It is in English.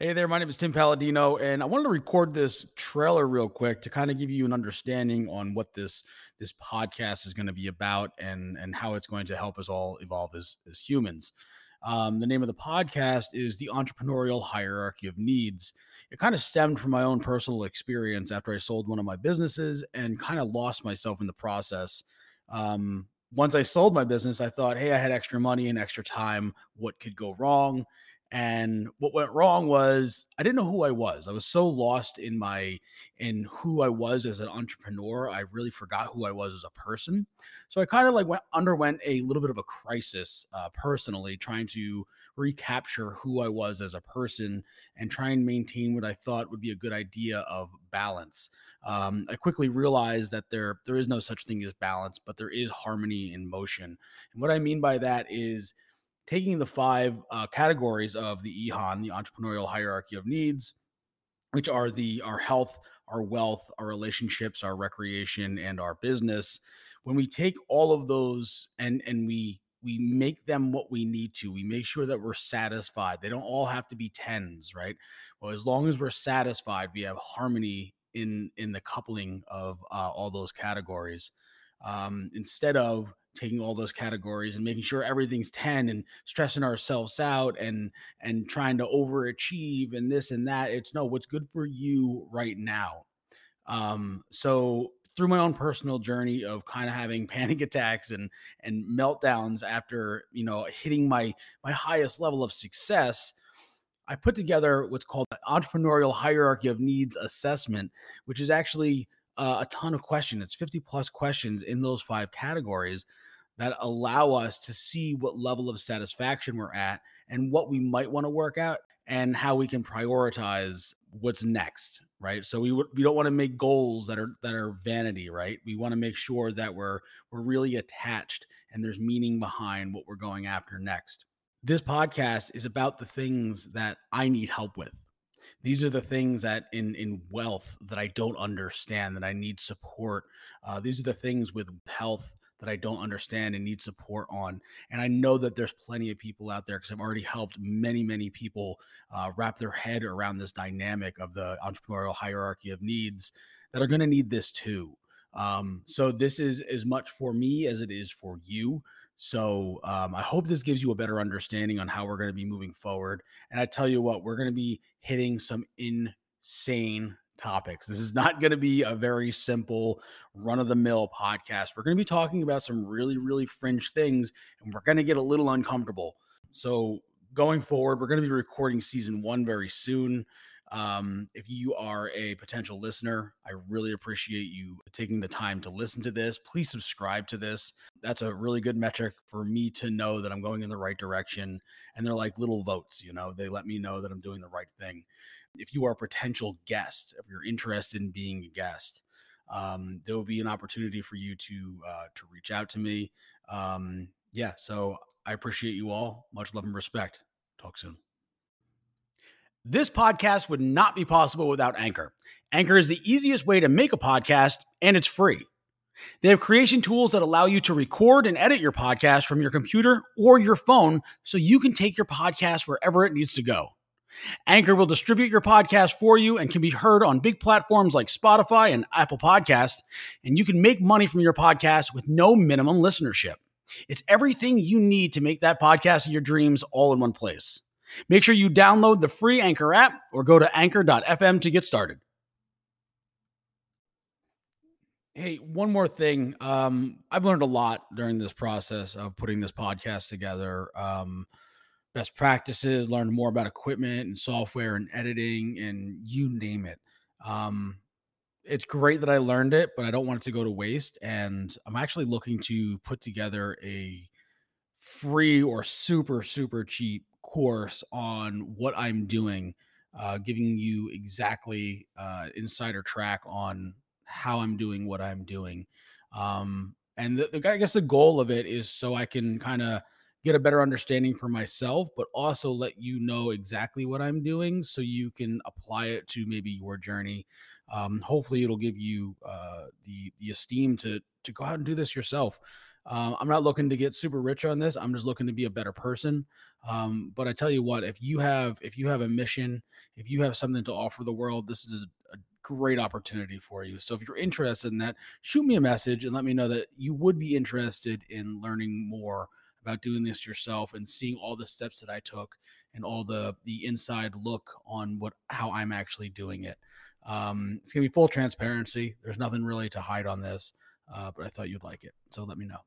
Hey there, my name is Tim Palladino, and I wanted to record this trailer real quick to kind of give you an understanding on what this this podcast is going to be about and and how it's going to help us all evolve as as humans. Um, the name of the podcast is the Entrepreneurial Hierarchy of Needs. It kind of stemmed from my own personal experience after I sold one of my businesses and kind of lost myself in the process. Um, once I sold my business, I thought, hey, I had extra money and extra time. What could go wrong? And what went wrong was I didn't know who I was. I was so lost in my in who I was as an entrepreneur. I really forgot who I was as a person. So I kind of like went underwent a little bit of a crisis uh, personally, trying to recapture who I was as a person and try and maintain what I thought would be a good idea of balance. Um, I quickly realized that there there is no such thing as balance, but there is harmony in motion. And what I mean by that is taking the five uh, categories of the EHON, the entrepreneurial hierarchy of needs, which are the our health, our wealth, our relationships, our recreation, and our business. When we take all of those and and we we make them what we need to, we make sure that we're satisfied. They don't all have to be tens, right? Well, as long as we're satisfied, we have harmony in in the coupling of uh, all those categories. Um, instead of taking all those categories and making sure everything's 10 and stressing ourselves out and and trying to overachieve and this and that it's no what's good for you right now? Um so through my own personal journey of kind of having panic attacks and and meltdowns after you know hitting my my highest level of success i put together what's called the entrepreneurial hierarchy of needs assessment which is actually uh, a ton of questions it's 50 plus questions in those five categories that allow us to see what level of satisfaction we're at and what we might want to work out and how we can prioritize what's next right? So we we don't want to make goals that are that are vanity right? We want to make sure that we're we're really attached and there's meaning behind what we're going after next. This podcast is about the things that i need help with these are the things that in in wealth that i don't understand that i need support uh, these are the things with health that I don't understand and need support on. And I know that there's plenty of people out there because I've already helped many, many people uh, wrap their head around this dynamic of the entrepreneurial hierarchy of needs that are going to need this too. Um, so this is as much for me as it is for you. So um, I hope this gives you a better understanding on how we're going to be moving forward. And I tell you what, we're going to be hitting some insane topics. This is not going to be a very simple run of the mill podcast. We're going to be talking about some really, really fringe things and we're going to get a little uncomfortable. So, going forward, we're going to be recording season one very soon. Um, if you are a potential listener, I really appreciate you taking the time to listen to this. Please subscribe to this. That's a really good metric for me to know that I'm going in the right direction. And they're like little votes, you know, they let me know that I'm doing the right thing if you are a potential guest, if you're interested in being a guest, um, there will be an opportunity for you to uh, to reach out to me. Um, yeah, so I appreciate you all. Much love and respect. Talk soon. This podcast would not be possible without Anchor. Anchor is the easiest way to make a podcast, and it's free. They have creation tools that allow you to record and edit your podcast from your computer or your phone so you can take your podcast wherever it needs to go. Anchor will distribute your podcast for you and can be heard on big platforms like Spotify and Apple Podcast, and you can make money from your podcast with no minimum listenership. It's everything you need to make that podcast of your dreams all in one place. Make sure you download the free Anchor app or go to anchor.fm to get started. Hey, one more thing. Um, I've learned a lot during this process of putting this podcast together. Um, best practices, learned more about equipment and software and editing and you name it. Um, it's great that I learned it, but I don't want it to go to waste. And I'm actually looking to put together a free or super, super cheap course on what I'm doing, uh, giving you exactly uh, insider track on how I'm doing what I'm doing. Um, and the, the, I guess the goal of it is so I can kind of get a better understanding for myself, but also let you know exactly what I'm doing so you can apply it to maybe your journey. Um, hopefully, it'll give you uh, the the esteem to to go out and do this yourself. Um, I'm not looking to get super rich on this. I'm just looking to be a better person. Um, but I tell you what, if you have if you have a mission, if you have something to offer the world, this is a, a great opportunity for you. So if you're interested in that, shoot me a message and let me know that you would be interested in learning more about doing this yourself and seeing all the steps that I took and all the the inside look on what how I'm actually doing it. Um, it's gonna be full transparency. There's nothing really to hide on this, uh, but I thought you'd like it, so let me know.